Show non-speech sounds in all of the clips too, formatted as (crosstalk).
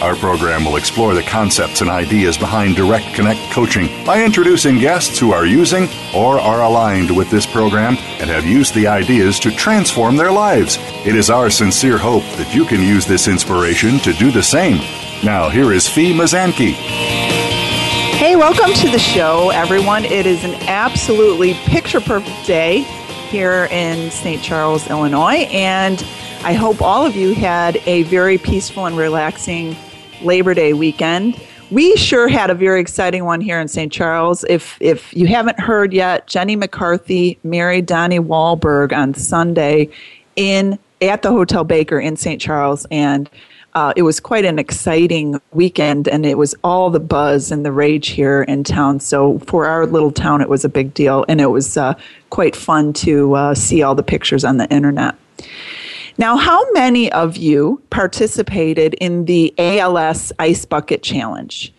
Our program will explore the concepts and ideas behind Direct Connect coaching by introducing guests who are using or are aligned with this program and have used the ideas to transform their lives. It is our sincere hope that you can use this inspiration to do the same. Now, here is Fee Mazanke. Hey, welcome to the show, everyone. It is an absolutely picture perfect day here in St. Charles, Illinois, and I hope all of you had a very peaceful and relaxing Labor Day weekend. We sure had a very exciting one here in St. Charles. If if you haven't heard yet, Jenny McCarthy married Donnie Wahlberg on Sunday in at the Hotel Baker in St. Charles, and uh, it was quite an exciting weekend, and it was all the buzz and the rage here in town. So for our little town, it was a big deal, and it was uh, quite fun to uh, see all the pictures on the internet. Now, how many of you participated in the ALS Ice Bucket Challenge?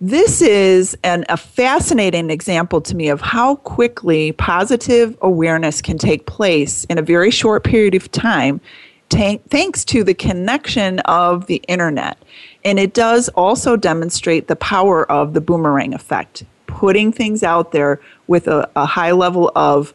This is an, a fascinating example to me of how quickly positive awareness can take place in a very short period of time, t- thanks to the connection of the internet. And it does also demonstrate the power of the boomerang effect, putting things out there with a, a high level of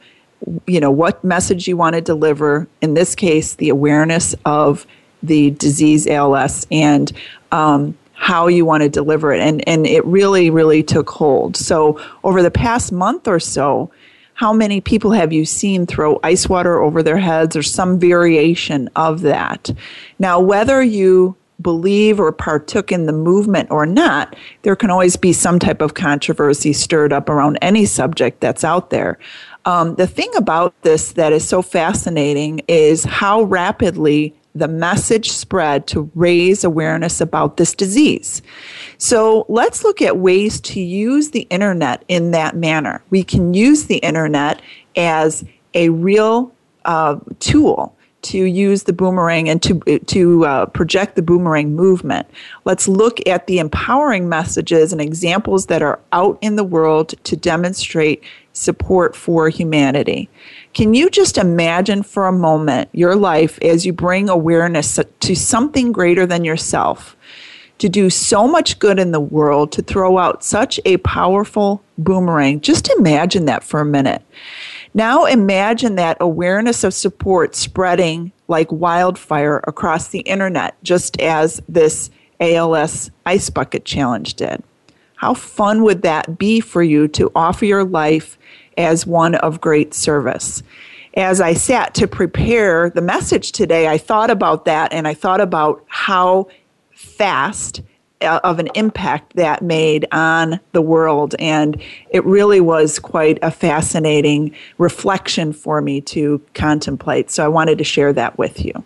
you know what message you want to deliver in this case the awareness of the disease als and um, how you want to deliver it. And and it really really took hold. So over the past month or so how many people have you seen throw ice water over their heads or some variation of that? Now whether you believe or partook in the movement or not, there can always be some type of controversy stirred up around any subject that's out there. Um, the thing about this that is so fascinating is how rapidly the message spread to raise awareness about this disease. So let's look at ways to use the internet in that manner. We can use the internet as a real uh, tool to use the boomerang and to to uh, project the boomerang movement. Let's look at the empowering messages and examples that are out in the world to demonstrate support for humanity. Can you just imagine for a moment your life as you bring awareness to something greater than yourself? To do so much good in the world, to throw out such a powerful boomerang. Just imagine that for a minute. Now imagine that awareness of support spreading like wildfire across the internet, just as this ALS Ice Bucket Challenge did. How fun would that be for you to offer your life as one of great service? As I sat to prepare the message today, I thought about that and I thought about how fast uh, of an impact that made on the world. And it really was quite a fascinating reflection for me to contemplate. So I wanted to share that with you.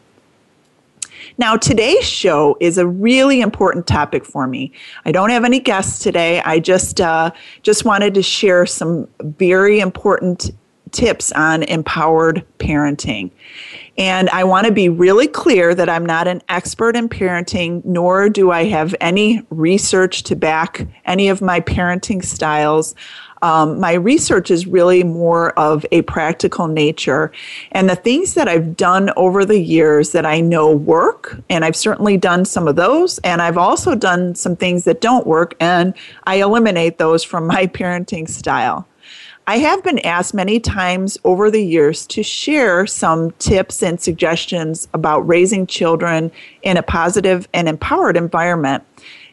Now, today's show is a really important topic for me. I don't have any guests today. I just uh, just wanted to share some very important tips on empowered parenting. And I want to be really clear that I'm not an expert in parenting, nor do I have any research to back any of my parenting styles. Um, my research is really more of a practical nature. And the things that I've done over the years that I know work, and I've certainly done some of those, and I've also done some things that don't work, and I eliminate those from my (laughs) parenting style. I have been asked many times over the years to share some tips and suggestions about raising children in a positive and empowered environment.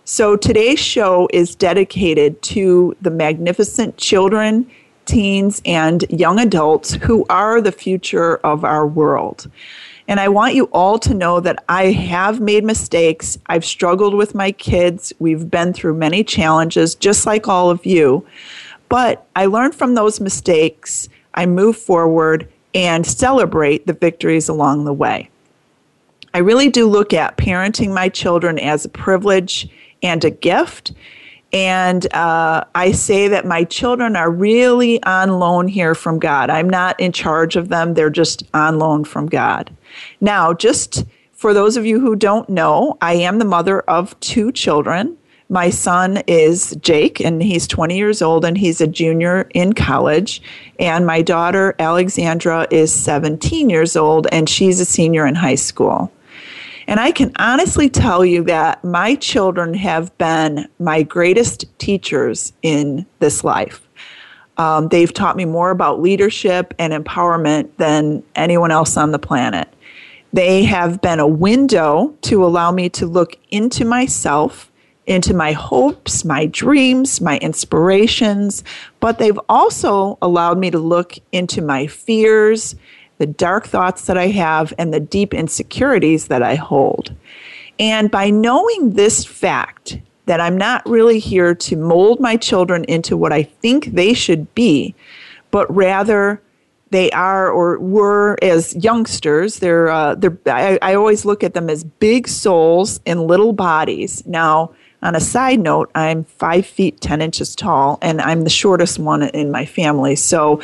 So today's show is dedicated to the magnificent children, teens, and young adults who are the future of our world. And I want you all to know that I have made mistakes. I've struggled with my kids. We've been through many challenges, just like all of you. But I learned from those mistakes. I move forward and celebrate the victories along the way. I really do look at parenting my children as a privilege and a gift. And uh, I say that my children are really on loan here from God. I'm not in charge of them, they're just on loan from God. Now, just for those of you who don't know, I am the mother of two children. My son is Jake, and he's 20 years old, and he's a junior in college. And my daughter, Alexandra, is 17 years old, and she's a senior in high school. And I can honestly tell you that my children have been my greatest teachers in this life. Um, they've taught me more about leadership and empowerment than anyone else on the planet. They have been a window to allow me to look into myself, into my hopes, my dreams, my inspirations, but they've also allowed me to look into my fears the dark thoughts that I have, and the deep insecurities that I hold. And by knowing this fact, that I'm not really here to mold my children into what I think they should be, but rather they are or were as youngsters. They're, uh, they're I, I always look at them as big souls in little bodies. Now, on a side note, I'm five feet ten inches tall, and I'm the shortest one in my family. So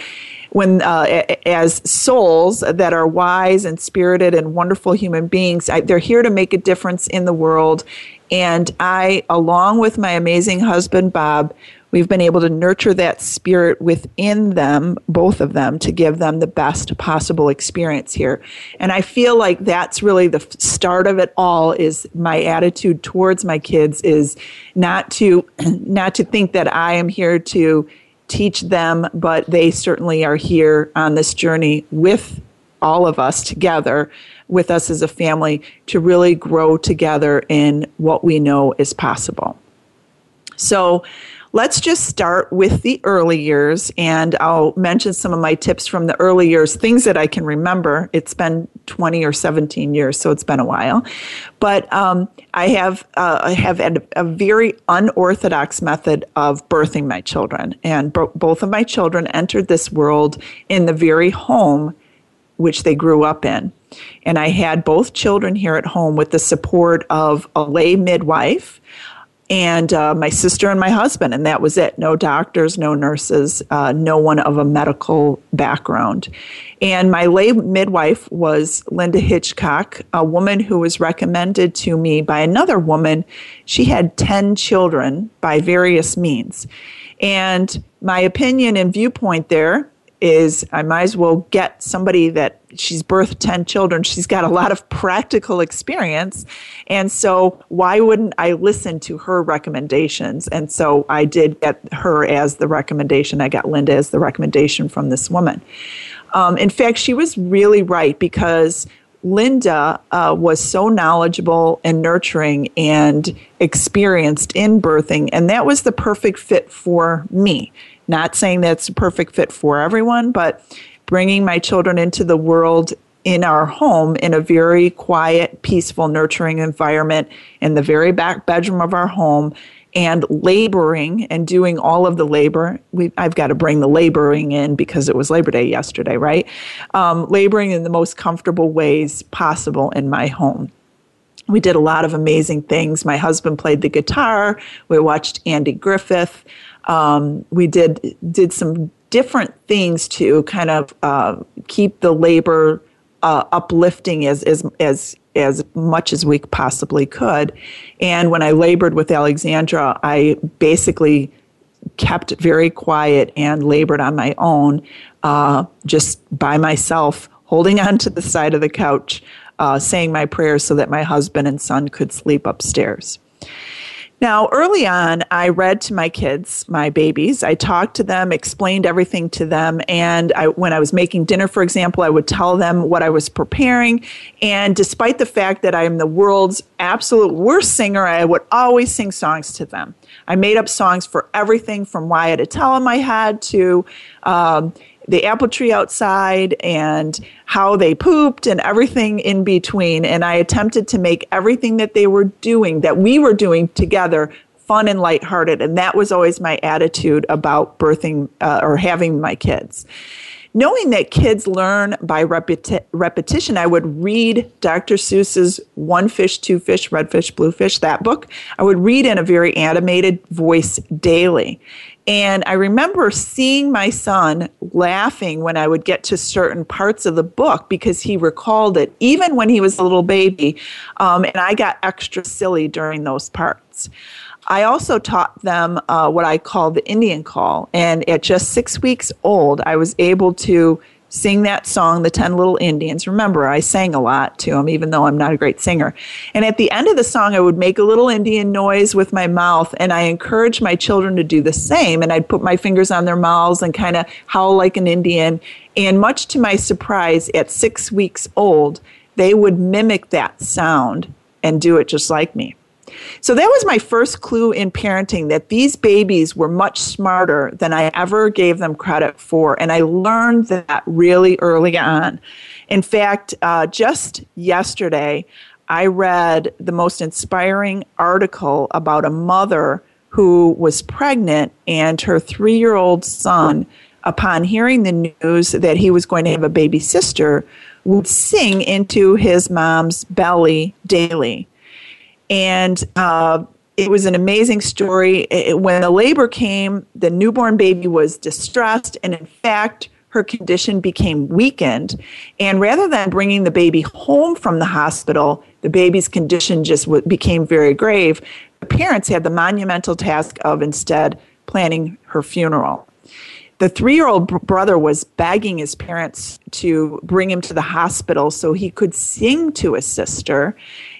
when uh, as souls that are wise and spirited and wonderful human beings I, they're here to make a difference in the world. And i along with my amazing husband bob we've been able to nurture that spirit within them both of them to give them the best possible experience here. And i feel like that's really the start of it all is my attitude towards my kids is not to (clears throat) not to think that i am here to teach them, but they certainly are here on this journey with all of us together, with us as a family, to really grow together in what we know is possible. So, Let's just start with the early years, and I'll mention some of my tips from the early years, things that I can remember. It's been 20 or 17 years, so it's been a while. But um, I have uh, I have had a very unorthodox method of birthing my children, and bo- both of my children entered this world in the very home which they grew up in. And I had both children here at home with the support of a lay midwife and uh, my sister and my husband, and that was it. No doctors, no nurses, uh, no one of a medical background. And my lay midwife was Linda Hitchcock, a woman who was recommended to me by another woman. She had 10 children by various means. And my opinion and viewpoint there is I might as well get somebody that she's birthed 10 children. She's got a lot of practical experience. And so, why wouldn't I listen to her recommendations? And so, I did get her as the recommendation. I got Linda as the recommendation from this woman. Um, in fact, she was really right because Linda uh, was so knowledgeable and nurturing and experienced in birthing, and that was the perfect fit for me. Not saying that's a perfect fit for everyone, but bringing my children into the world in our home in a very quiet, peaceful, nurturing environment in the very back bedroom of our home and laboring and doing all of the labor. We, I've got to bring the laboring in because it was Labor Day yesterday, right? Um, laboring in the most comfortable ways possible in my home. We did a lot of amazing things. My husband played the guitar. We watched Andy Griffith. Um, we did did some different things to kind of uh, keep the labor uh, uplifting as as as as much as we possibly could. And when I labored with Alexandra, I basically kept very quiet and labored on my own, uh, just by myself, holding (laughs) on to the side of the couch, uh, saying my prayers so that my husband and son could sleep upstairs. Now, early on, I read to my kids, my babies. I talked to them, explained everything to them. And I, when I was making dinner, for example, I would tell them what I was preparing. And despite the fact that I am the world's absolute worst singer, I would always sing songs to them. I made up songs for everything from Why I Had to Tell Them I Had to um, the apple tree outside and how they pooped and everything in between. And I attempted to make everything that they were doing, that we were doing together, fun and lighthearted. And that was always my attitude about birthing uh, or having my kids. Knowing that kids learn by repeti- repetition, I would read Dr. Seuss's One Fish, Two Fish, Red Fish, Blue Fish, that book. I would read in a very animated voice daily. And I remember seeing my son laughing when I would get to certain parts of the book because he recalled it, even when he was a little baby. Um, and I got extra silly during those parts. I also taught them uh, what I call the Indian call. And at just six weeks old, I was able to sing that song, The Ten Little Indians. Remember, I sang a lot to them, even though I'm not a great singer. And at the end of the song, I would make a little Indian noise with my mouth, and I encouraged my children to do the same. And I'd put my fingers on their mouths and kind of howl like an Indian. And much to my surprise, at six weeks old, they would mimic that sound and do it just like me. So that was my first clue in parenting that these babies were much smarter than I ever gave them credit for. And I learned that really early on. In fact, uh, just yesterday, I read the most inspiring article about a mother who was pregnant and her three year old son, upon hearing the news that he was going to have a baby sister, would sing into his mom's belly daily. And uh, it was an amazing story. It, when the labor came, the newborn baby was distressed, and in fact, her condition became weakened. And rather than bringing the baby home from the hospital, the baby's condition just w- became very grave. The parents had the monumental task of instead planning her funeral. The three year old brother was begging his parents to bring him to the hospital so he could sing to his sister.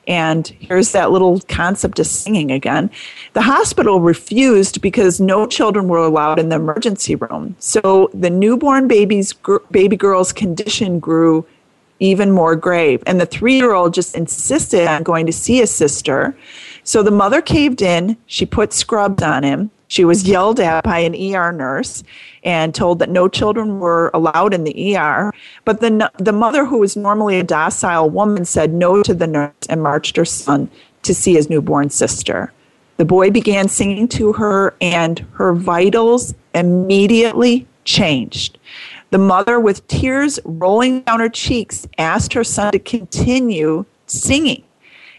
And here's that little concept of singing again. The hospital refused because no children were allowed in the emergency room. So the newborn baby's baby girl's condition grew even more grave. And the three year old just insisted on going to see his sister. So the mother caved in. She put scrubs on him. She was yelled at by an ER nurse and told that no children were allowed in the ER. But the, the mother, who was normally a docile woman, said no to the nurse and marched her son to see his newborn sister. The boy began singing to her, and her vitals immediately changed. The mother, with tears rolling down her cheeks, asked her son to continue singing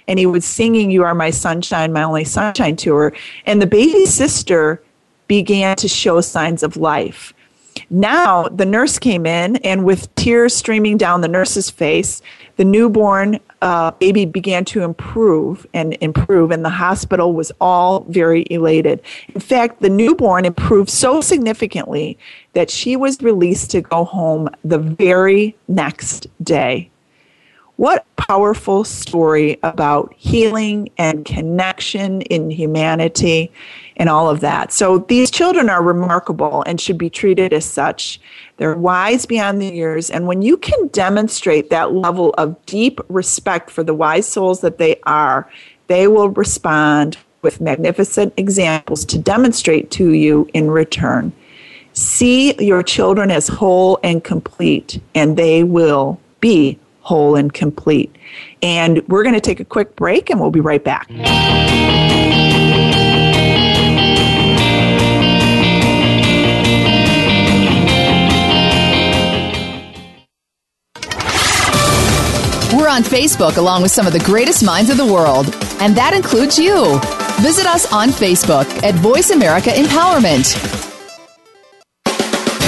and he was singing You Are My Sunshine, My Only Sunshine to her. And the baby sister began to show signs of life. Now the nurse came in, and with tears streaming down the nurse's face, the newborn uh, baby began to improve and improve, and the hospital was all very elated. In fact, the newborn improved so significantly that she was released to go home the very next day. What powerful story about healing and connection in humanity and all of that. So these children are remarkable and should be treated as such. They're wise beyond their years. And when you can demonstrate that level of deep respect for the wise souls that they are, they will respond with magnificent examples to demonstrate to you in return. See your children as whole and complete, and they will be whole and complete. And we're going to take a quick break and we'll be right back. We're on Facebook along with some of the greatest minds of the world, and that includes you. Visit us on Facebook at Voice America Empowerment.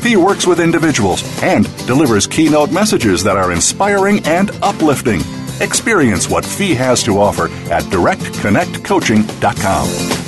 Fee works with individuals and delivers keynote messages that are inspiring and uplifting. Experience what Fee has to offer at directconnectcoaching.com.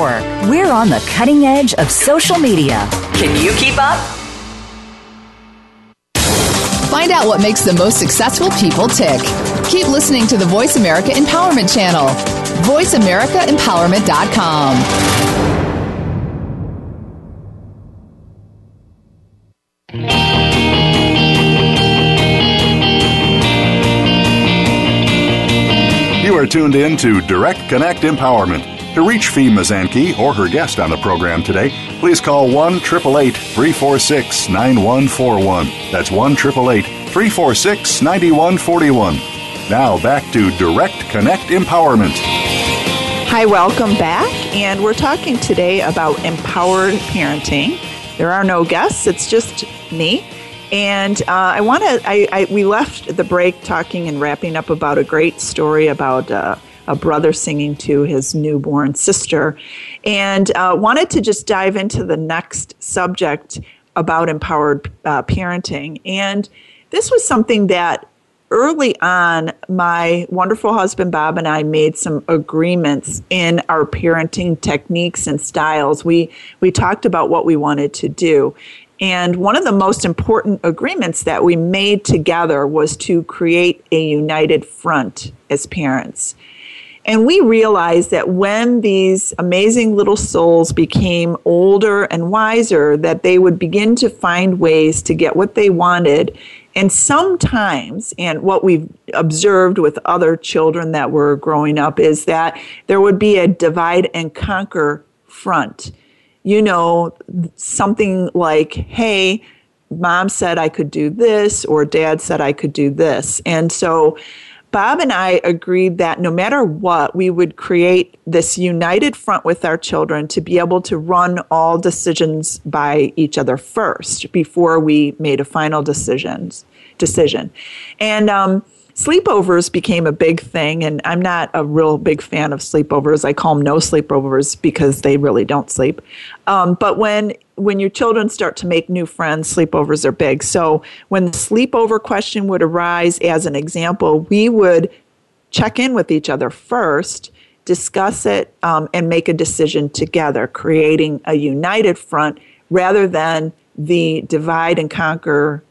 We're on the cutting edge of social media. Can you keep up? Find out what makes the most successful people tick. Keep listening to the Voice America Empowerment Channel. VoiceAmericaEmpowerment.com. You are tuned in to Direct Connect Empowerment. To reach Fee Mazanke or her guest on the program today, please call 1 888 346 9141. That's 1 888 346 9141. Now back to Direct Connect Empowerment. Hi, welcome back. And we're talking today about empowered parenting. There are no guests, it's just me. And uh, I want to, I, I, we left the break talking and wrapping up about a great story about. Uh, a brother singing to his newborn sister, and uh, wanted to just dive into the next subject about empowered uh, parenting. And this was something that early on, my wonderful husband Bob and I made some agreements in our parenting techniques and styles. We we talked about what we wanted to do. And one of the most important agreements that we made together was to create a united front as parents. And we realized that when these amazing little souls became older and wiser, that they would begin to find ways to get what they wanted. And sometimes, and what we've observed with other children that were growing up, is that there would be a divide and conquer front. You know, something like, hey, mom said I could do this, or dad said I could do this. And so, Bob and I agreed that no matter what, we would create this united front with our children to be able to run all decisions by each other first before we made a final decisions decision. And um, sleepovers became a big thing, and I'm not a real big fan of sleepovers. I call them no sleepovers because they really don't sleep. Um, but when when your children start to make new friends, sleepovers are big. So when the sleepover question would arise, as an example, we would check in with each other first, discuss it, um, and make a decision together, creating a united front rather than the divide and conquer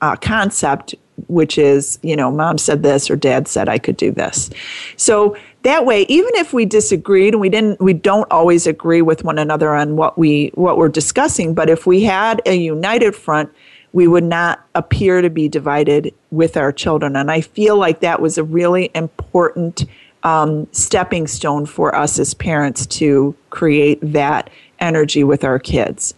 uh, concept which is, you know, mom said this or dad said I could do this. So that way, even if we disagreed and we didn't, we don't always agree with one another on what we what we're discussing. But if we had a united front, we would not appear to be divided with our children. And I feel like that was a really important um, stepping stone for us as parents to create that energy with our kids.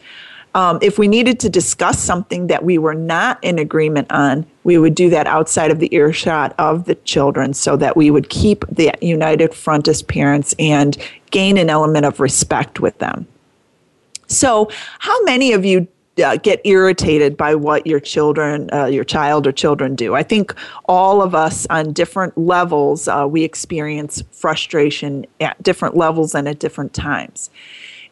Um, if we needed to discuss something that we were not in agreement on, we would do that outside of the earshot of the children so that we would keep the united front as parents and gain an element of respect with them. So, how many of you uh, get irritated by what your children, uh, your child or children do. I think all of us on different levels, uh, we experience frustration at different levels and at different times.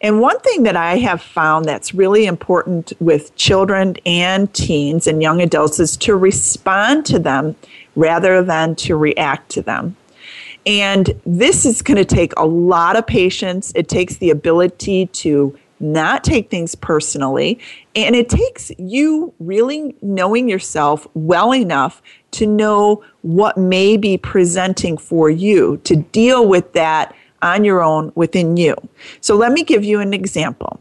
And one thing that I have found that's really important with children and teens and young adults is to respond to them rather than to react to them. And this is going to take a lot of patience. It takes the ability to not take things personally. And it takes you really knowing yourself well enough to know what may be presenting for you to deal with that on your own within you. So let me give you an example.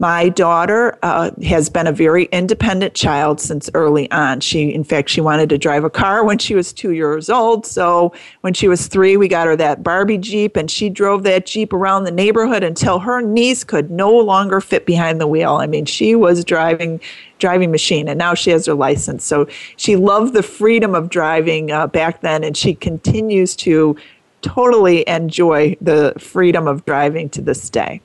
My daughter uh, has been a very independent child since early on. She, in fact, she wanted to drive a car when she was two years old. So when she was three, we got her that Barbie Jeep, and she drove that Jeep around the neighborhood until her knees could no longer fit behind the wheel. I mean, she was driving driving machine, and now she has her license. So she loved the freedom of driving uh, back then, and she continues to totally enjoy the freedom of driving to this day.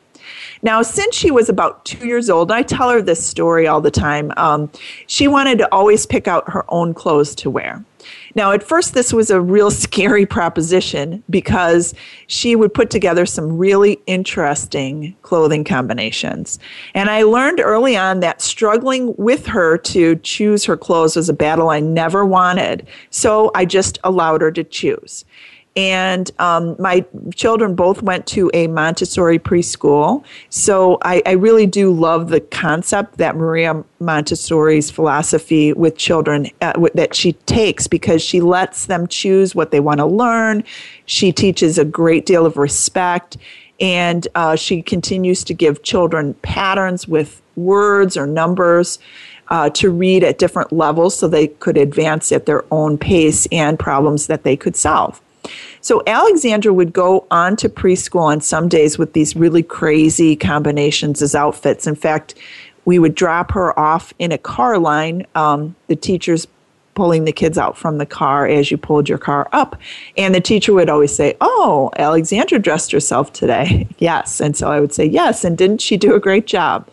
Now, since she was about two years old, I tell her this story all the time. Um, she wanted to always pick out her own clothes to wear. Now, at first, this was a real (laughs) scary proposition because she would put together some really interesting clothing combinations. And I learned early on that struggling with her to choose her clothes was a battle I never wanted. So I just allowed her to choose. And um, my children both went to a Montessori preschool. So I, I, really do love the concept that Maria Montessori's philosophy with children uh, that she takes because she lets them choose what they want to learn. She teaches a great deal of respect. And uh, she continues to give children patterns with words or numbers. Uh, to read at different levels so they could advance at their own pace and problems that they could solve. So Alexandra would go on to preschool on some days with these really crazy combinations as outfits. In fact, we would drop her off in a car line. Um, the teachers pulling the kids out from the car as you pulled your car up. And the teacher would always say, Oh, Alexandra dressed herself today. (laughs) yes. And so I would say, Yes. And didn't she do a great job?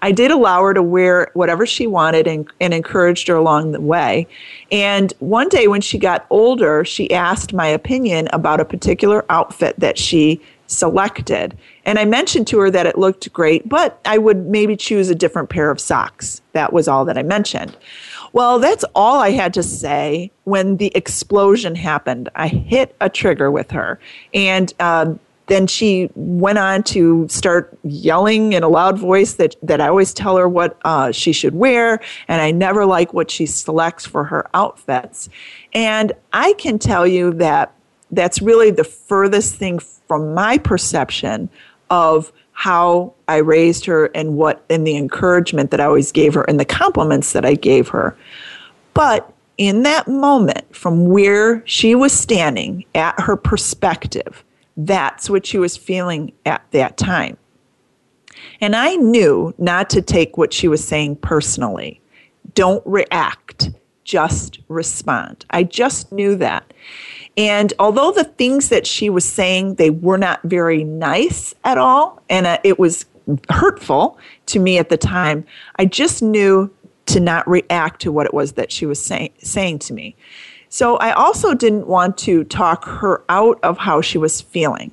I did allow her to wear whatever she wanted and, and encouraged her along the way. And one day when she got older, she asked my opinion about a particular outfit that she selected. And I mentioned to her that it looked great, but I would maybe choose a different pair of socks. That was all that I mentioned. Well, that's all I had to say when the explosion happened. I hit a trigger with her. And um, then she went on to start yelling in a loud voice that, that I always tell her what uh, she should wear, and I never like what she selects for her outfits. And I can tell you that that's really the furthest thing from my perception of how I raised her and what and the encouragement that I always gave her and the compliments that I gave her. But in that moment, from where she was standing at her perspective, that's what she was feeling at that time. And I knew not to take what she was saying personally. Don't react, just respond. I just knew that. And although the things that she was saying, they were not very nice at all, and uh, it was hurtful to me at the time, I just knew to not react to what it was that she was say- saying to me. So I also didn't want to talk her out of how she was feeling.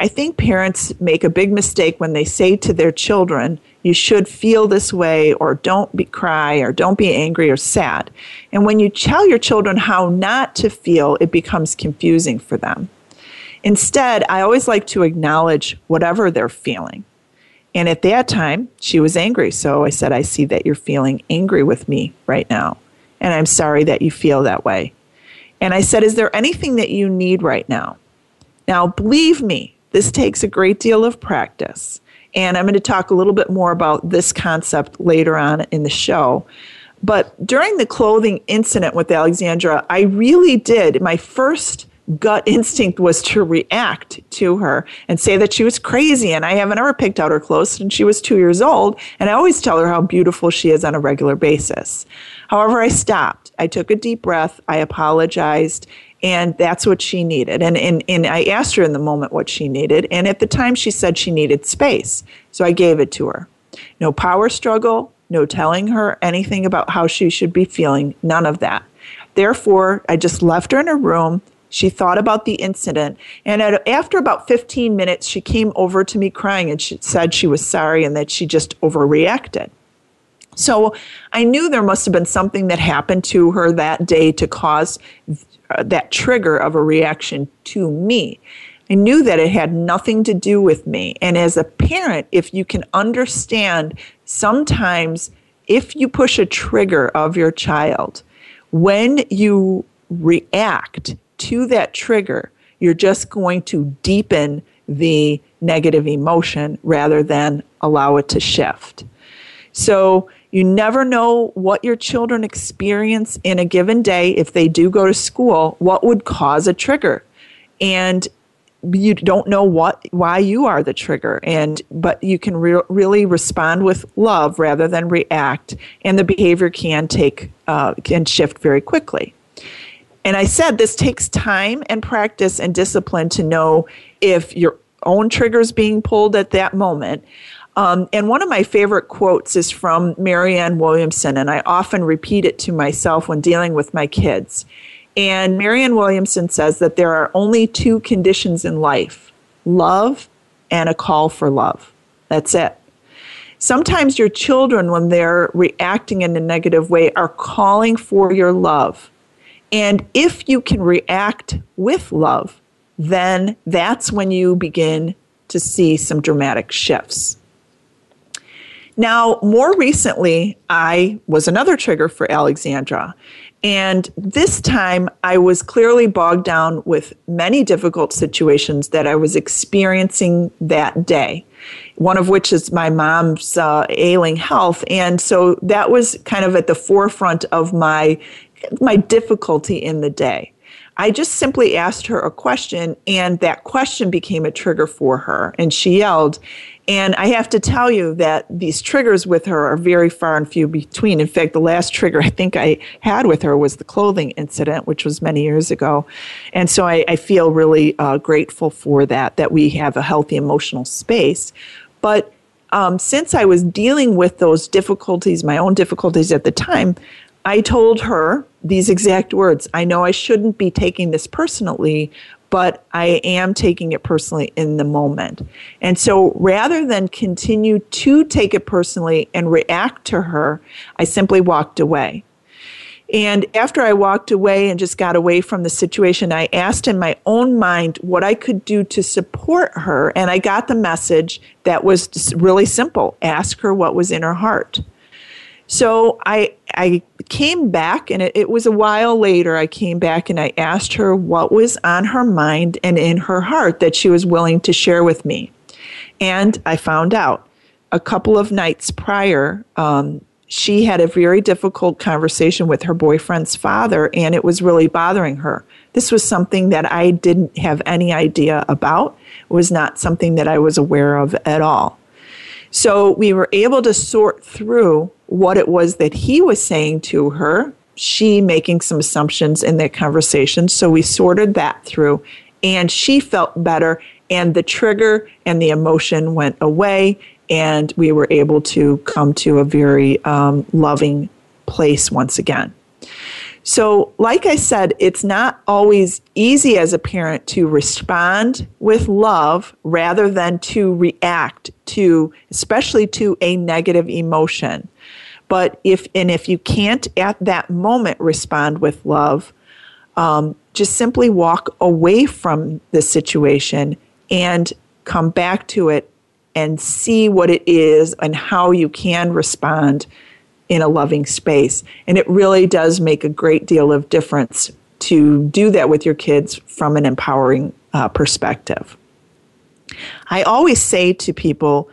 I think parents make a big mistake when they say to their children, you should feel this way, or don't be cry, or don't be angry or sad. And when you tell your children how not to feel, it becomes confusing for them. Instead, I always like to acknowledge whatever they're feeling. And at that time, she was angry. So I said, I see that you're feeling angry with me right now. And I'm sorry that you feel that way. And I said, Is there anything that you need right now? Now, believe me, this takes a great deal of practice. And I'm going to talk a little bit more about this concept later on in the show. But during the clothing incident with Alexandra, I really did. My first gut instinct was to react to her and say that she was crazy. And I haven't ever picked out her clothes since she was two years old. And I always tell her how beautiful she is on a regular basis. However, I stopped. I took a deep breath. I apologized. And that's what she needed. And, and, and I asked her in the moment what she needed. And at the time, she said she needed space. So I gave it to her. No power struggle, no telling her anything about how she should be feeling, none of that. Therefore, I just left her in her room she thought about the incident. And at, after about 15 minutes, she came over to me crying and she said she was sorry and that she just overreacted. So I knew there must have been something that happened to her that day to cause uh, that trigger of a reaction to me. I knew that it had nothing to do with me. And as a parent, if you can understand sometimes if you push a trigger of your child, when you react, to that trigger, you're just going to deepen the negative emotion rather than allow it to shift. So you never know what your children experience in a given day if they do go to school, what would cause a trigger. And you don't know what why you are the trigger and but you can re- really respond with love rather than react and the behavior can take uh, can shift very quickly and I said this takes time and practice and discipline to know if you're own triggers being pulled at that moment. Um, and one of my favorite quotes is from Marianne Williamson, and I often repeat it to myself when dealing with my kids. And Marianne Williamson says that there are only two conditions in life love and a call for love. That's it. Sometimes your children, when they're reacting in a negative way, are calling for your love. And if you can react with love, then that's when you begin to see some dramatic shifts. Now, more recently, I was another trigger for Alexandra. And this time, I was clearly bogged down with many difficult situations that I was experiencing that day. One of which is my mom's uh, ailing health, and so that was kind of at the forefront of my my difficulty in the day. I just simply asked her a question, and that question became a trigger for her, and she yelled. And I have to tell you that these triggers with her are very far and few between. In fact, the last trigger I think I had with her was the clothing incident, which was many years ago. And so I, I feel really uh, grateful for that, that we have a healthy emotional space. But um, since I was dealing with those difficulties, my own difficulties at the time, I told her these exact words I know I shouldn't be taking this personally, but I am taking it personally in the moment. And so rather than continue to take it personally and react to her, I simply walked away. And after I walked away and just got away from the situation, I asked in my own mind what I could do to support her. And I got the message that was really simple ask her what was in her heart. So I I came back, and it, it, was a while later. I came back and I asked her what was on her mind and in her heart that she was willing to share with me. And I found out a couple of nights prior, um, she had a very difficult conversation with her boyfriend's father, and it was really bothering her. This was something that I didn't have any idea about. It was not something that I was aware of at all. So we were able to sort through what it was that he was saying to her, she making some assumptions in that conversation. So we sorted that through, and she felt better, and the trigger and the emotion went away, and we were able to come to a very um, loving place once again. So, like I said, it's not always easy as a parent to respond with love rather than to react to, especially to a negative emotion. But if, and if you can't at that moment respond with love, um, just simply walk away from the situation and come back to it and see what it is and how you can respond in a loving space. And it really does make a great deal of difference to do that with your kids from an empowering uh, perspective. I always say to people,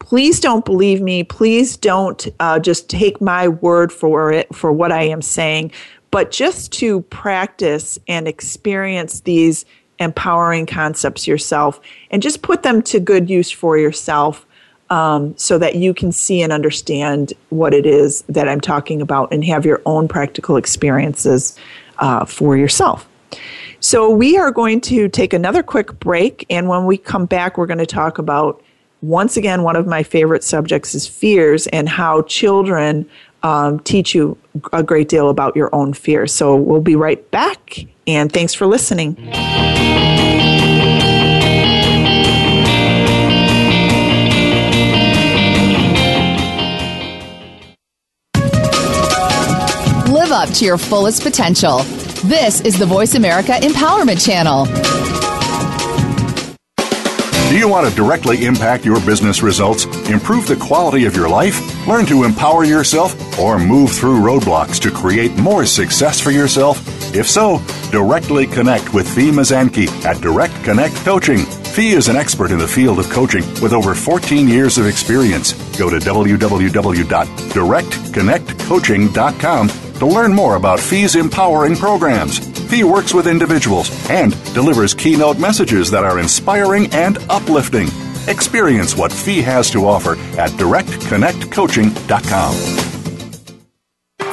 please don't believe me. Please don't uh, just take my word for it, for what I am saying, but just to practice and experience these empowering concepts yourself and just put them to good use for yourself um, so that you can see and understand what it is that I'm talking about and have your own practical experiences uh, for yourself. So, we are going to take another quick break, and when we come back, we're going to talk about once again, one of my favorite subjects is fears and how children um, teach you a great deal about your own fears. So, we'll be right back, and thanks for listening. Up to your fullest potential. This is the Voice America Empowerment Channel. Do you want to directly impact your business results, improve the quality of your life, learn to empower yourself, or move through roadblocks to create more success for yourself? If so, directly connect with Fee Mazanke at Direct Connect Coaching. Fee is an expert in the field of coaching with over 14 years of experience. Go to www.directconnectcoaching.com to learn more about Fee's empowering programs. Fee works with individuals and delivers keynote messages that are inspiring and uplifting. Experience what Fee has to offer at directconnectcoaching.com.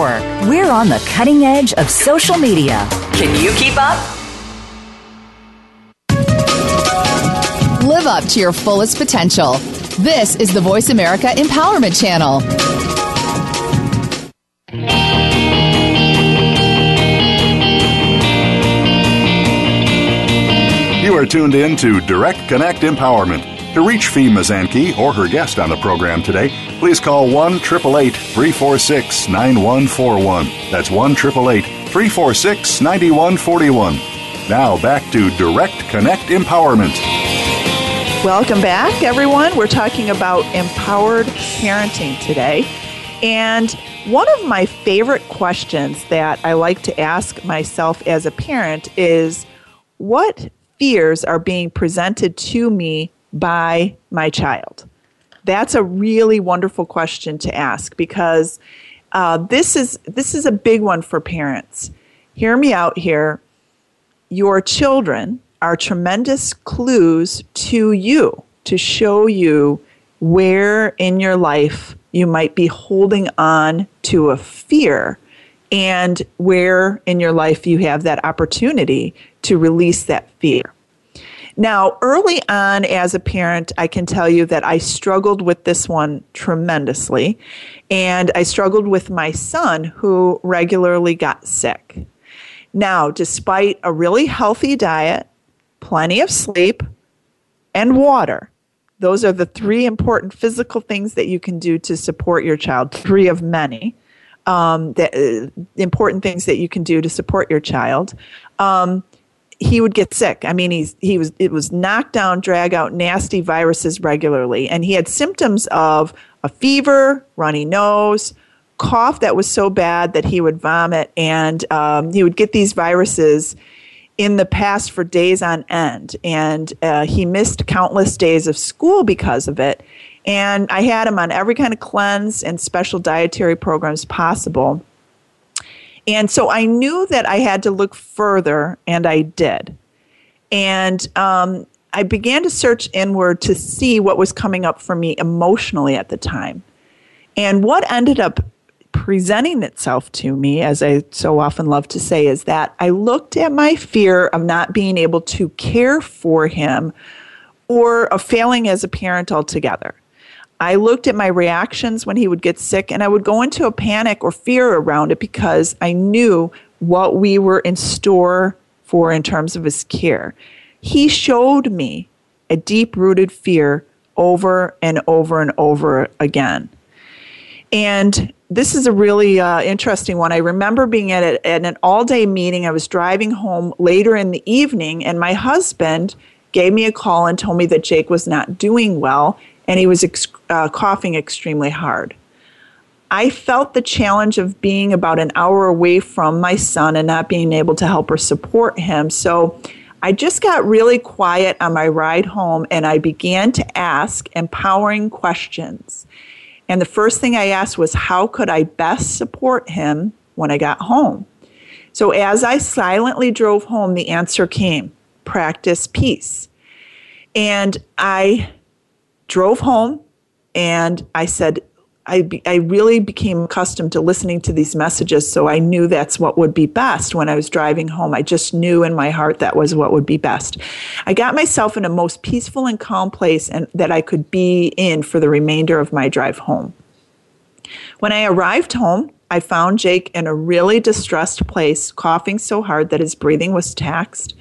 We're on the cutting edge of social media. Can you keep up? Live up to your fullest potential. This is the Voice America Empowerment Channel. You are tuned in to Direct Connect Empowerment. To reach Fee Mazanke or her guest on the program today, please call 1 888 346 9141. That's 1 888 346 9141. Now back to Direct Connect Empowerment. Welcome back, everyone. We're talking about empowered parenting today. And one of my favorite questions that I like to ask myself as a parent is what fears are being presented to me by my child? That's a really wonderful question to ask because uh, this is this is a big one for parents. Hear me out here. Your children are tremendous clues to you to show you where in your life you might be holding on to a fear and where in your life you have that opportunity to release that fear. Now, early on as a parent, I can tell you that I struggled with this one tremendously. And I struggled with my son who regularly got sick. Now, despite a really healthy diet, plenty of sleep, and water, those are the three important physical things that you can do to support your child, three of many. Um, uh, important things that you can do to support your child. Um, he would get sick. I mean, he's he was it was knock down, drag out, nasty viruses regularly, and he had symptoms of a fever, runny nose, cough that was so bad that he would vomit, and um, he would get these viruses in the past for days on end, and uh, he missed countless days of school because of it. And I had him on every kind of cleanse and special dietary programs possible. And so I knew that I had to look further, and I did. And um, I began to search inward to see what was coming up for me emotionally at the time. And what ended up presenting itself to me, as I so often love to say, is that I looked at my fear of not being able to care for him or of failing as a parent altogether. I looked at my reactions when he would get sick and I would go into a panic or fear around it because I knew what we were in store for in terms of his care. He showed me a deep rooted fear over and over and over again. And this is a really uh, interesting one. I remember being at, a, at an all day meeting. I was driving home later in the evening, and my husband gave me a call and told me that Jake was not doing well and he was ex- uh, coughing extremely hard. I felt the challenge of being about an hour away from my son and not being able to help or support him. So I just got really quiet on my ride home and I began to ask empowering questions. And the first thing I asked was, How could I best support him when I got home? So as I silently drove home, the answer came practice peace. And I drove home and I said, I, be, I really became accustomed to listening to these messages, so I knew that's what would be best when I was driving home. I just knew in my heart that was what would be best. I got myself in a most peaceful and calm place and that I could be in for the remainder of my drive home. When I arrived home, I found Jake in a really distressed place, coughing so hard that his breathing was taxed.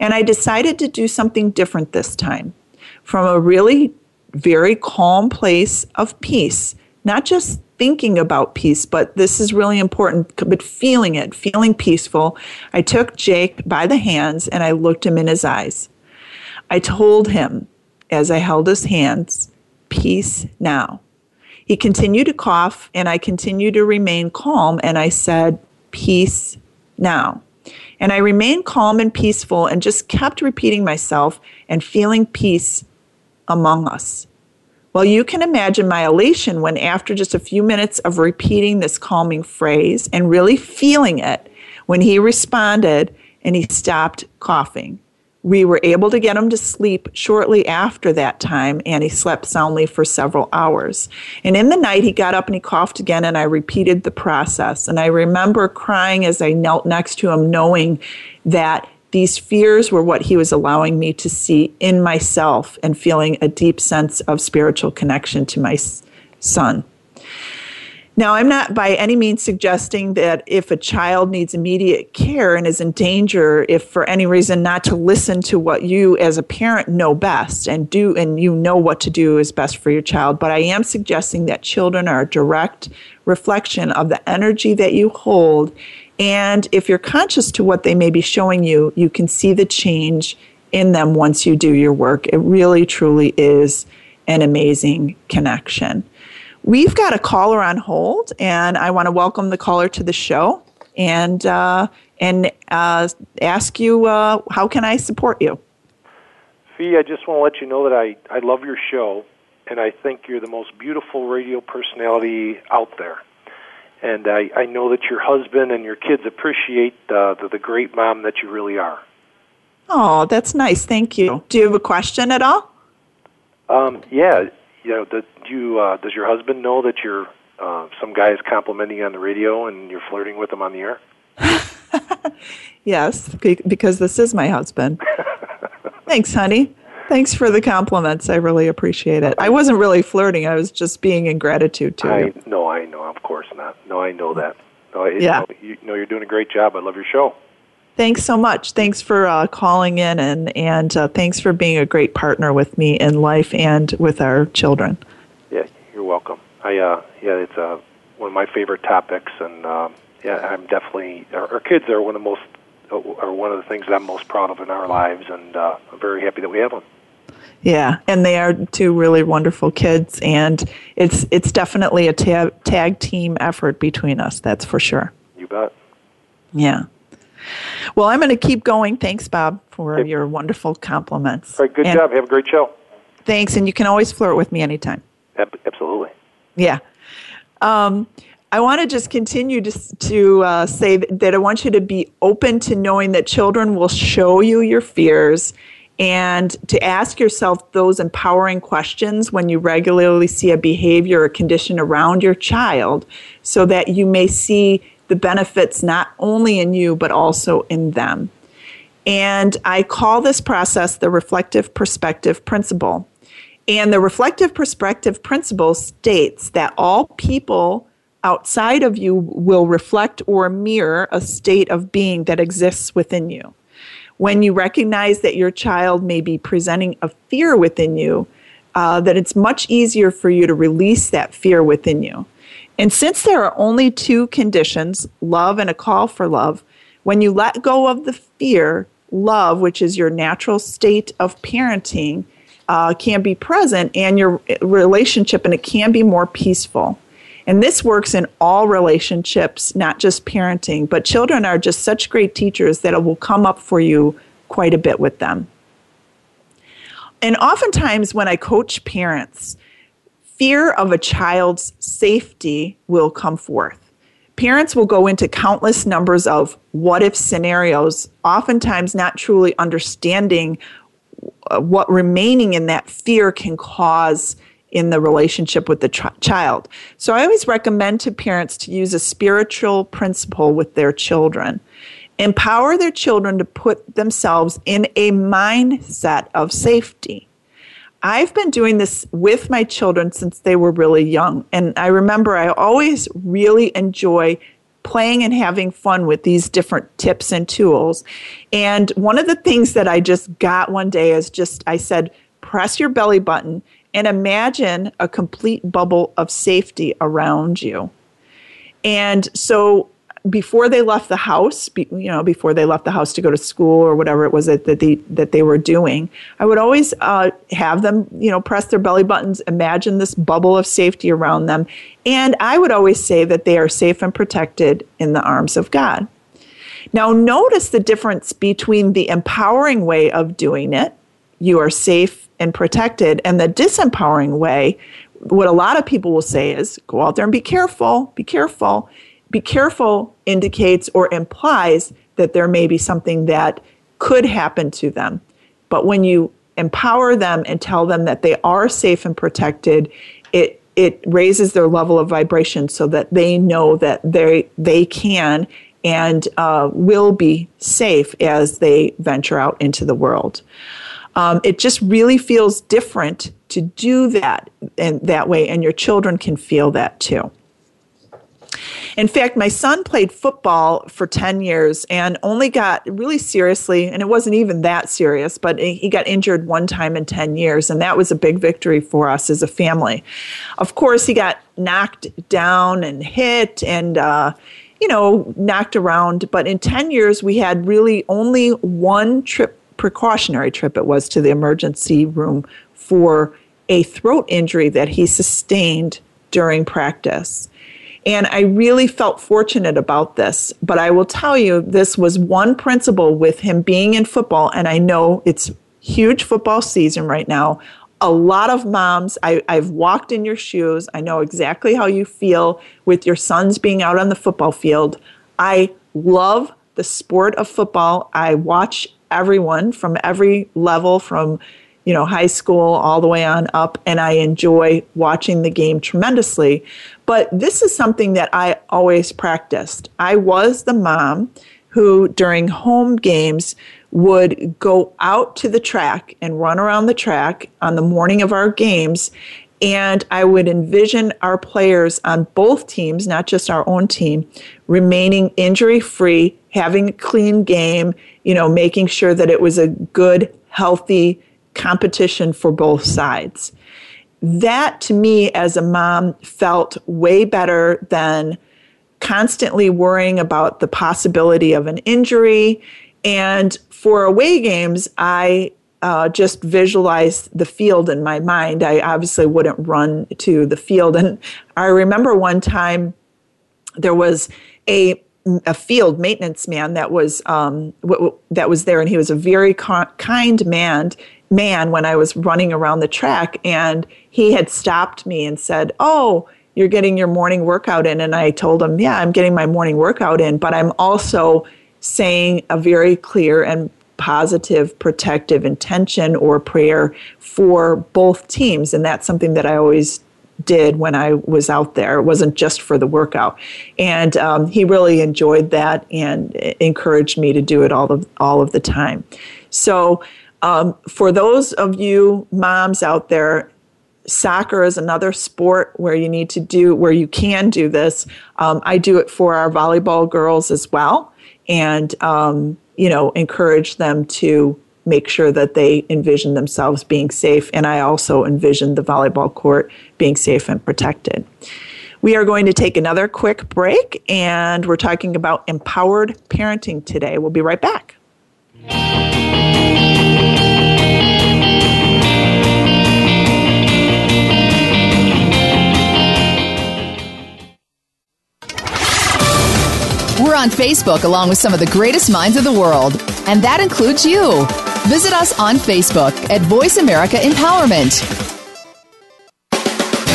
And I decided to do something different this time. From a really very calm place of peace, not just thinking about peace, but this is really important, but feeling it, feeling peaceful. I took Jake by the hands and I looked him in his eyes. I told him as I held his hands, Peace now. He continued to cough, and I continued to remain calm, and I said, Peace now. And I remained calm and peaceful and just kept repeating myself and feeling peace among us. Well, you can imagine my elation when, after just a few minutes of repeating this calming phrase and really feeling it, when he responded and he stopped coughing we were able to get him to sleep shortly after that time, and he slept soundly for several hours. And in the night, he got up and he coughed again, and I repeated the process. And I remember crying as I knelt next to him, knowing that these fears were what he was allowing me to see in myself and feeling a deep sense of spiritual connection to my son. Now, I'm not by any means suggesting that if a child needs immediate care and is in danger, if for any reason not to listen to what you as a parent know best and do, and you know what to do is best for your child. But I am suggesting that children are a direct reflection of the energy that you hold. And if you're conscious to what they may be showing you, you can see the change in them once you do your work. It really, truly is an amazing connection. We've got a caller on hold, and I want to welcome the caller to the show and uh, and uh, ask you uh, how can I support you. Fee, I just want to let you know that I, I love your show, and I think you're the most beautiful radio personality out there. And I, I know that your husband and your kids appreciate uh, the, the great mom that you really are. Oh, that's nice. Thank you. Do you have a question at all? Um, yeah, you know, do you uh, does your husband know that you're uh, some guy is complimenting you on the radio and you're flirting with him on the air? (laughs) yes, because this is my husband. (laughs) Thanks, honey. Thanks for the compliments. I really appreciate it. I wasn't really flirting. I was just being in gratitude to I, you. No, I know. Of course not. No, I know that. No, yeah. know, you know, you're doing a great job. I love your show. Thanks so much. Thanks for uh, calling in and, and uh, thanks for being a great partner with me in life and with our children. Yeah, you're welcome. I uh, yeah, it's uh, one of my favorite topics, and um, yeah, I'm definitely our, our kids are one of the most uh, are one of the things that I'm most proud of in our lives, and uh, I'm very happy that we have them. Yeah, and they are two really wonderful kids, and it's it's definitely a ta- tag team effort between us. That's for sure. You bet. Yeah. Well, I'm going to keep going. Thanks, Bob, for okay. your wonderful compliments. All right, good and job. Have a great show. Thanks, and you can always flirt with me anytime. Absolutely. Yeah. Um, I want to just continue to, to uh, say that I want you to be open to knowing that children will show you your fears and to ask yourself those empowering questions when you regularly see a behavior or condition around your child so that you may see the benefits not only in you, but also in them. And I call this process the reflective perspective principle. And the reflective perspective principle states that all people outside of you will reflect or mirror a state of being that exists within you. When you recognize that your child may be presenting a fear within you, uh, that it's much easier for you to release that fear within you. And since there are only two conditions, love and a call for love, when you let go of the fear, love, which is your natural state of parenting, uh, can be present and your relationship, and it can be more peaceful. And this works in all relationships, not just parenting, but children are just such great teachers that it will come up for you quite a bit with them. And oftentimes, when I coach parents, fear of a child's safety will come forth. Parents will go into countless numbers of what if scenarios, oftentimes not truly understanding uh, what remaining in that fear can cause in the relationship with the ch- child. So I always recommend to parents to use a spiritual principle with their children. Empower their children to put themselves in a mindset of safety. I've been doing this with my children since they were really young. And I remember I always really enjoy playing and having fun with these different tips and tools. And one of the things that I just got one day is just I said, press your belly button and imagine a complete bubble of safety around you. And so before they left the house, you know, before they left the house to go to school or whatever it was that, that they that they were doing, I would always uh, have them, you know, press their belly buttons, imagine this bubble of safety around them, and I would always say that they are safe and protected in the arms of God. Now, notice the difference between the empowering way of doing it, you are safe and protected, and the disempowering way. What a lot of people will say is, "Go out there and be careful, be careful." be careful indicates or implies that there may be something that could happen to them. But when you empower them and tell them that they are safe and protected, it it raises their level of vibration so that they know that they they can and uh, will be safe as they venture out into the world. Um, it just really feels different to do that and that way, and your children can feel that too. In fact, my son played football for 10 years and only got really seriously, and it wasn't even that serious, but he got injured one time in 10 years, and that was a big victory for us as a family. Of course, he got knocked down and hit and, uh, you know, knocked around, but in 10 years, we had really only one trip, precautionary trip it was to the emergency room for a throat injury that he sustained during practice. And I really felt fortunate about this. But I will tell you, this was one principle with him being in football. And I know it's huge football season right now. A lot of moms, I, I've walked in your shoes. I know exactly how you feel with your sons being out on the football field. I love the sport of football. I watch everyone from every level, from you know, high school all the way on up, and I enjoy watching the game tremendously. But this is something that I always practiced. I was the mom who, during home games, would go out to the track and run around the track on the morning of our games. And I would envision our players on both teams, not just our own team, remaining injury free, having a clean game, you know, making sure that it was a good, healthy, competition for both sides. That to me as a mom felt way better than constantly worrying about the possibility of an injury. And for away games, I uh, just visualized the field in my mind. I obviously wouldn't run to the field. And I remember one time there was a a field maintenance man that was um, w- that was there, and he was a very kind man man when I was running around the track, and he had stopped me and said, "Oh, you're getting your morning workout in." And I told him, "Yeah, I'm getting my morning workout in, but I'm also saying a very clear and positive protective intention or prayer for both teams and that's something that i always did when I was out there. It wasn't just for the workout, and um, he really enjoyed that and encouraged me to do it all of all of the time. So um, for those of you moms out there, soccer is another sport where you need to do where you can do this. Um, I do it for our volleyball girls as well, and um, you know encourage them to make sure that they envision themselves being safe. And I also envision the volleyball court being safe and protected. We are going to take another quick break, and we're talking about empowered parenting today. We'll be right back. We're on Facebook along with some of the greatest minds of the world, and that includes you. Visit us on Facebook at Voice America Empowerment.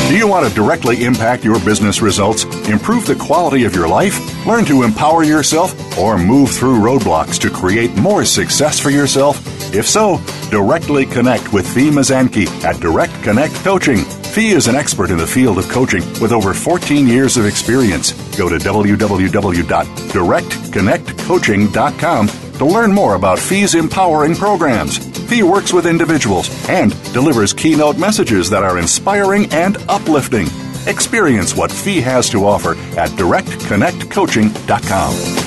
Do you want to directly impact your business results, improve the quality of your life, learn to empower yourself, or move through roadblocks to create more success for yourself? If so, directly connect with Fee Mazanke at Direct Connect Coaching. Fee is an expert in the field of coaching with over 14 years of experience. Go to www.directconnectcoaching.com to learn more about Fee's empowering programs. Fee works with individuals and delivers keynote messages that are inspiring and uplifting. Experience what Fee has to offer at directconnectcoaching.com.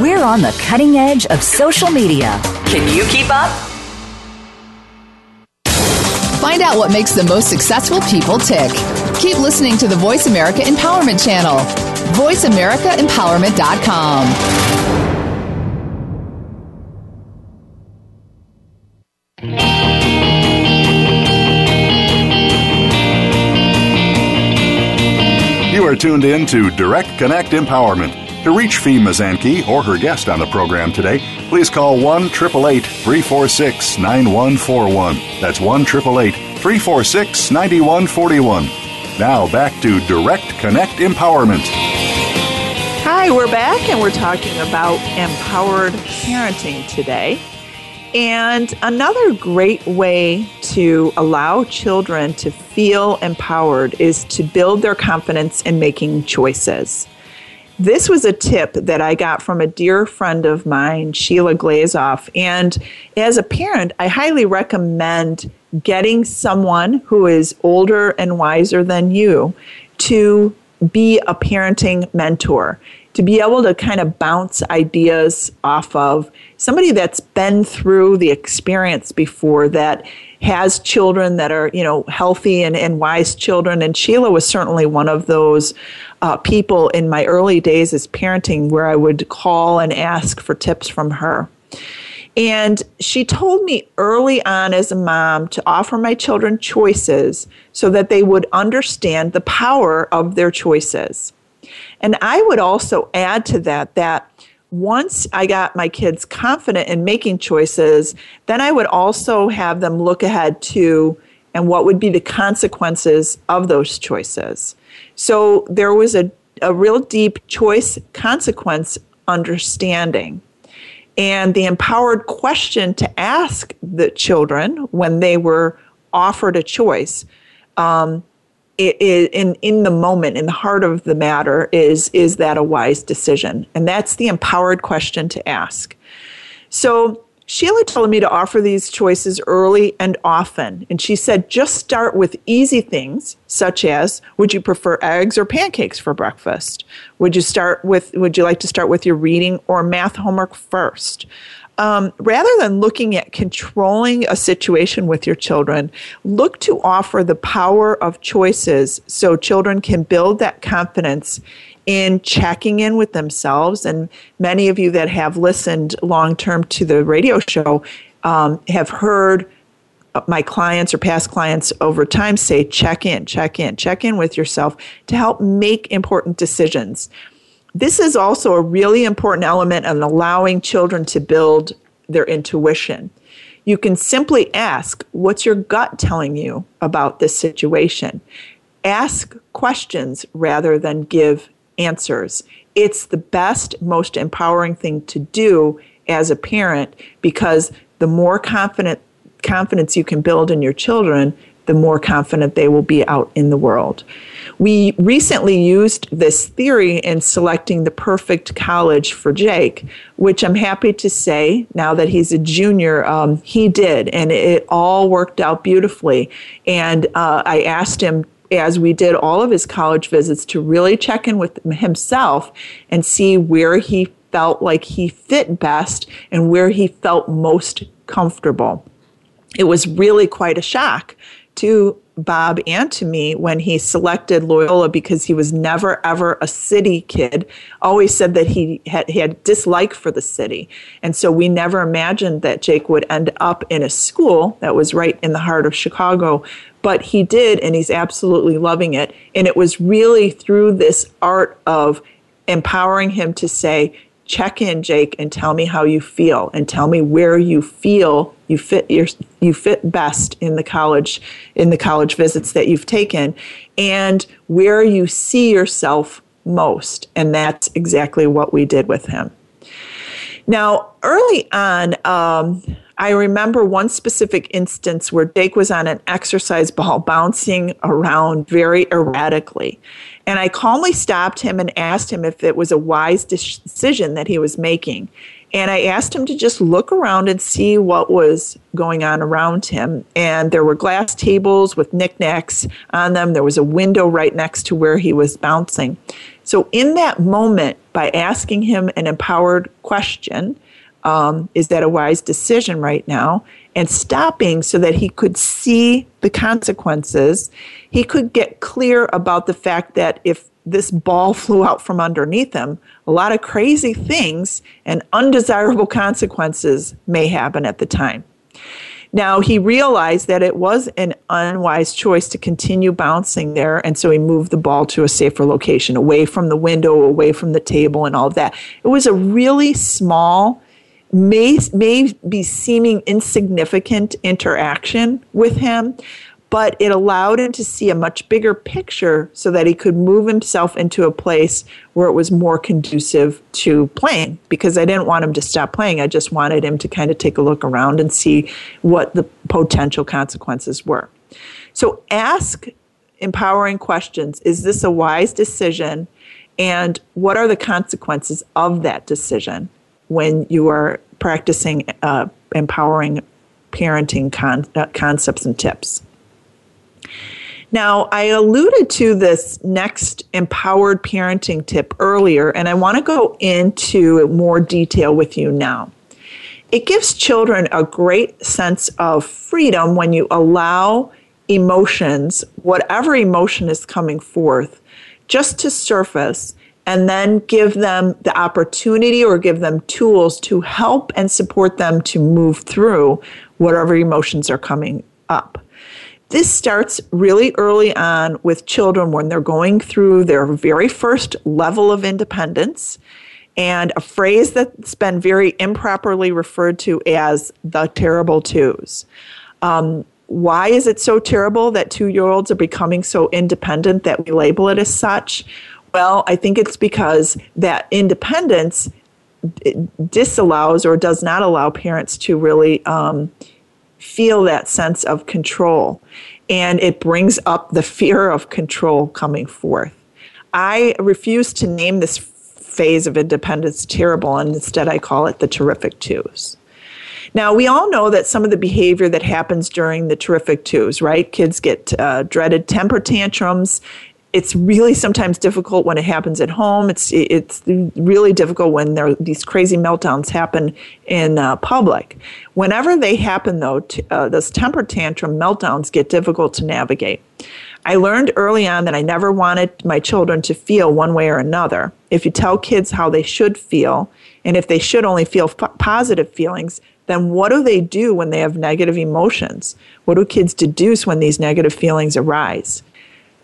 We're on the cutting edge of social media. Can you keep up? Find out what makes the most successful people tick. Keep listening to the Voice America Empowerment Channel. VoiceAmericaEmpowerment.com. You are tuned in to Direct Connect Empowerment. To reach Fee Mazanke or her guest on the program today, please call 1 888 346 9141. That's 1 888 346 9141. Now back to Direct Connect Empowerment. Hi, we're back and we're talking about empowered parenting today. And another great way to allow children to feel empowered is to build their confidence in making choices. This was a tip that I got from a dear friend of mine, Sheila Glazoff. And as a parent, I highly recommend getting someone who is older and wiser than you to be a parenting mentor to be able to kind of bounce ideas off of somebody that's been through the experience before that has children that are you know healthy and, and wise children. And sheila was certainly one of those uh, people in my early days as parenting where i would call and ask for tips from her. And she told me early on as a mom to offer my children choices so that they would understand the power of their choices and I would also add to that that once I got my kids confident in making choices, then I would also have them look ahead to and what would be the consequences of those choices. So there was a, a real deep choice consequence understanding. And the empowered question to ask the children when they were offered a choice um, it, it, in in the moment in the heart of the matter is is that a wise decision? And that's the empowered question to ask. So sheila told me to offer these choices early and often. And she said just start with easy things such as would you prefer eggs or pancakes for breakfast? Would you start with would you like to start with your reading or math homework first um, rather than looking at controlling a situation with your children, look to offer the power of choices so children can build that confidence in checking in with themselves. And many of you that have listened long term to the radio show um, have heard my clients or past clients over time say check in, check in, check in with yourself to help make important decisions. This is also a really important element in allowing children to build their intuition. You can simply ask, What's your gut telling you about this situation? Ask questions rather than give answers. It's the best, most empowering thing to do as a parent because the more confident confidence you can build in your children, the more confident they will be out in the world. We recently used this theory in selecting the perfect college for Jake, which I'm happy to say now that he's a junior, um, he did, and it all worked out beautifully. And uh, I asked him as we did all of his college visits to really check in with himself and see where he felt like he fit best and where he felt most comfortable. It was really quite a shock to Bob and to me when he selected Loyola because he was never ever a city kid. Always said that he had he had dislike for the city, and so we never imagined that Jake would end up in a school that was right in the heart of Chicago. But he did, and he's absolutely loving it. And it was really through this art of empowering him to say, check in jake and tell me how you feel and tell me where you feel you fit your, you fit best in the college in the college visits that you've taken and where you see yourself most and that's exactly what we did with him Now, early on, um, I remember one specific instance where Jake was on an exercise ball bouncing around very erratically. And I calmly stopped him and asked him if it was a wise decision that he was making. And I asked him to just look around and see what was going on around him. And there were glass tables with knickknacks on them. There was a window right next to where he was bouncing. So, in that moment, by asking him an empowered question, um, is that a wise decision right now? And stopping so that he could see the consequences, he could get clear about the fact that if this ball (laughs) flew out from underneath him, a lot of crazy things and undesirable consequences may happen at the time. Now, he realized that it was an unwise choice to continue bouncing there, and so he moved the ball to a safer location, away from the window, away from the table, and all of that. It was a really small, may, may be seeming insignificant interaction with him, but it allowed him to see a much bigger picture so that he could move himself into a place where it was more conducive to playing because I didn't want him to stop playing. I just wanted him to kind of take a look around and see what the potential consequences were. So ask empowering questions Is this a wise decision? And what are the consequences of that decision when you are practicing uh, empowering parenting con- uh, concepts and tips? Now, I alluded to this next empowered parenting tip earlier, and I want to go into more detail with you now. It gives children a great sense of freedom when you allow emotions, whatever emotion is coming forth, just to surface and then give them the opportunity or give them tools to help and support them to move through whatever emotions are coming up. This starts really early on with children when they're going through their very first level of independence. And a phrase that's been very improperly referred to as the terrible twos. Um, why is it so terrible that two year olds are becoming so independent that we label it as such? Well, I think it's because that independence disallows or does not allow parents to really um, feel that sense of control. And it brings up the fear of control coming forth. I refuse to name this phase of independence terrible, and instead I call it the terrific twos. Now, we all know that some of the behavior that happens during the terrific twos, right? Kids get uh, dreaded temper tantrums it's really sometimes difficult when it happens at home. It's it's really difficult when there these crazy meltdowns happen in uh, public. Whenever they happen, though, t- uh, those temper tantrum meltdowns get difficult to navigate. I learned early on that I never wanted my children to feel one way or another. If you tell kids how they should feel, and if they should only feel f- positive feelings, then what do they do when they have negative emotions? What do kids deduce when these negative feelings arise?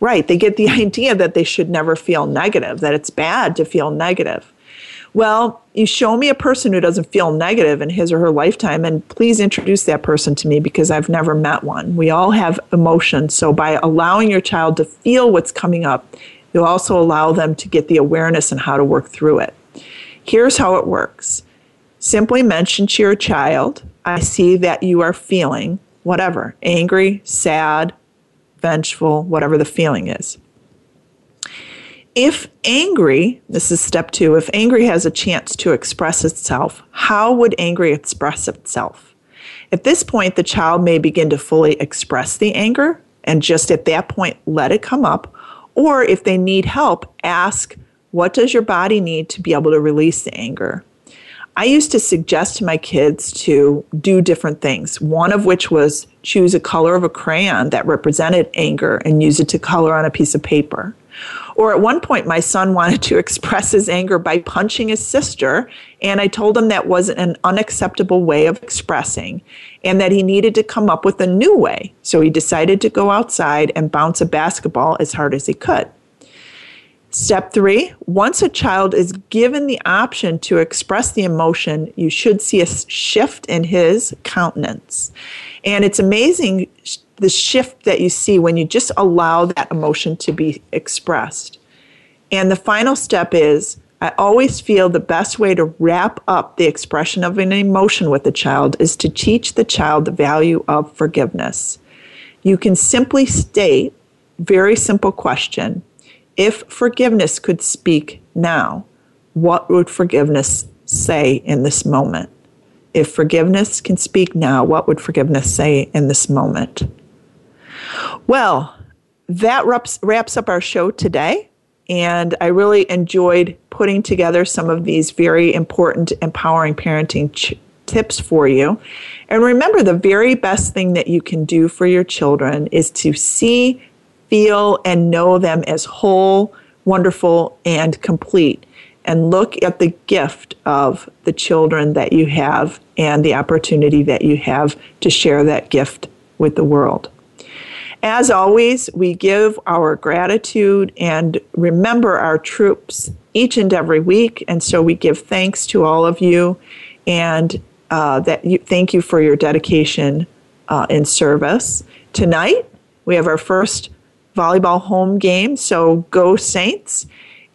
Right. They get the (laughs) idea that they should never feel negative, that it's bad to feel negative. Well, you show me a person who doesn't feel negative in his or her lifetime, and please introduce that person to me because I've never met one. We all have emotions. So, by allowing your child to feel what's coming up, you'll also allow them to get the awareness and how to work through it. Here's how it works simply mention to your child, I see that you are feeling whatever angry, sad, vengeful, whatever the feeling is. If angry, this is step two, if angry has a chance to express itself, how would angry express itself? At this point, the child may begin to fully express the anger and just at that point let it come up. Or if they need help, ask, What does your body need to be able to release the anger? I used to suggest to my kids to do different things, one of which was choose a color of a crayon that represented anger and use it to color on a piece of paper. Or at one point, my son (laughs) wanted to express his anger by punching his sister, and I told him that wasn't an unacceptable way of expressing and that he needed to come up with a new way. So he decided to go outside and bounce a basketball as hard as he could. Step three once a child is given the option to express the emotion, you should see a shift in his countenance. And it's amazing the shift that you see when you just allow that emotion to be expressed. And the final step is I always feel the best way to wrap up the expression of an emotion with a child is to teach the child the value of forgiveness. You can simply state, very simple question, if forgiveness could speak now, what would forgiveness say in this moment? If forgiveness can speak now, what would forgiveness say in this moment? Well, that wraps, wraps up our show today. And I really enjoyed putting together some of these very important empowering parenting ch- tips for you. And remember, the very best thing that you can do for your children is to see, feel, and know them as whole, wonderful, and complete. And look at the gift of the children that you have and the opportunity that you have to share that gift with the world. As always, we give our gratitude and remember our troops each and every week. And so we give thanks to all of you and uh, that you, thank you for your dedication uh, in service. Tonight, we have our first volleyball home game. So go Saints.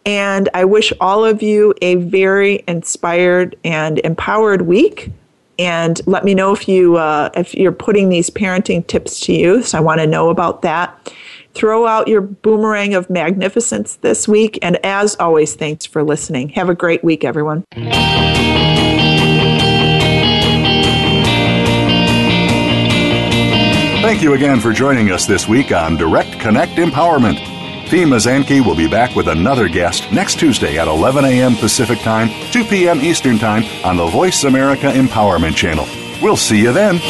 And I wish all of you a very inspired and empowered week and let me know if you uh, if you're putting these parenting tips to use. I want to know about that. Throw out your boomerang of magnificence this week, and as always, thanks for listening. Have a great week, everyone. Thank you again for joining us this week on Direct Connect Empowerment. Fee Mazanke will be back with another guest next Tuesday at 11 a.m. Pacific Time, 2 p.m. Eastern Time on the Voice America Empowerment Channel. We'll see you then.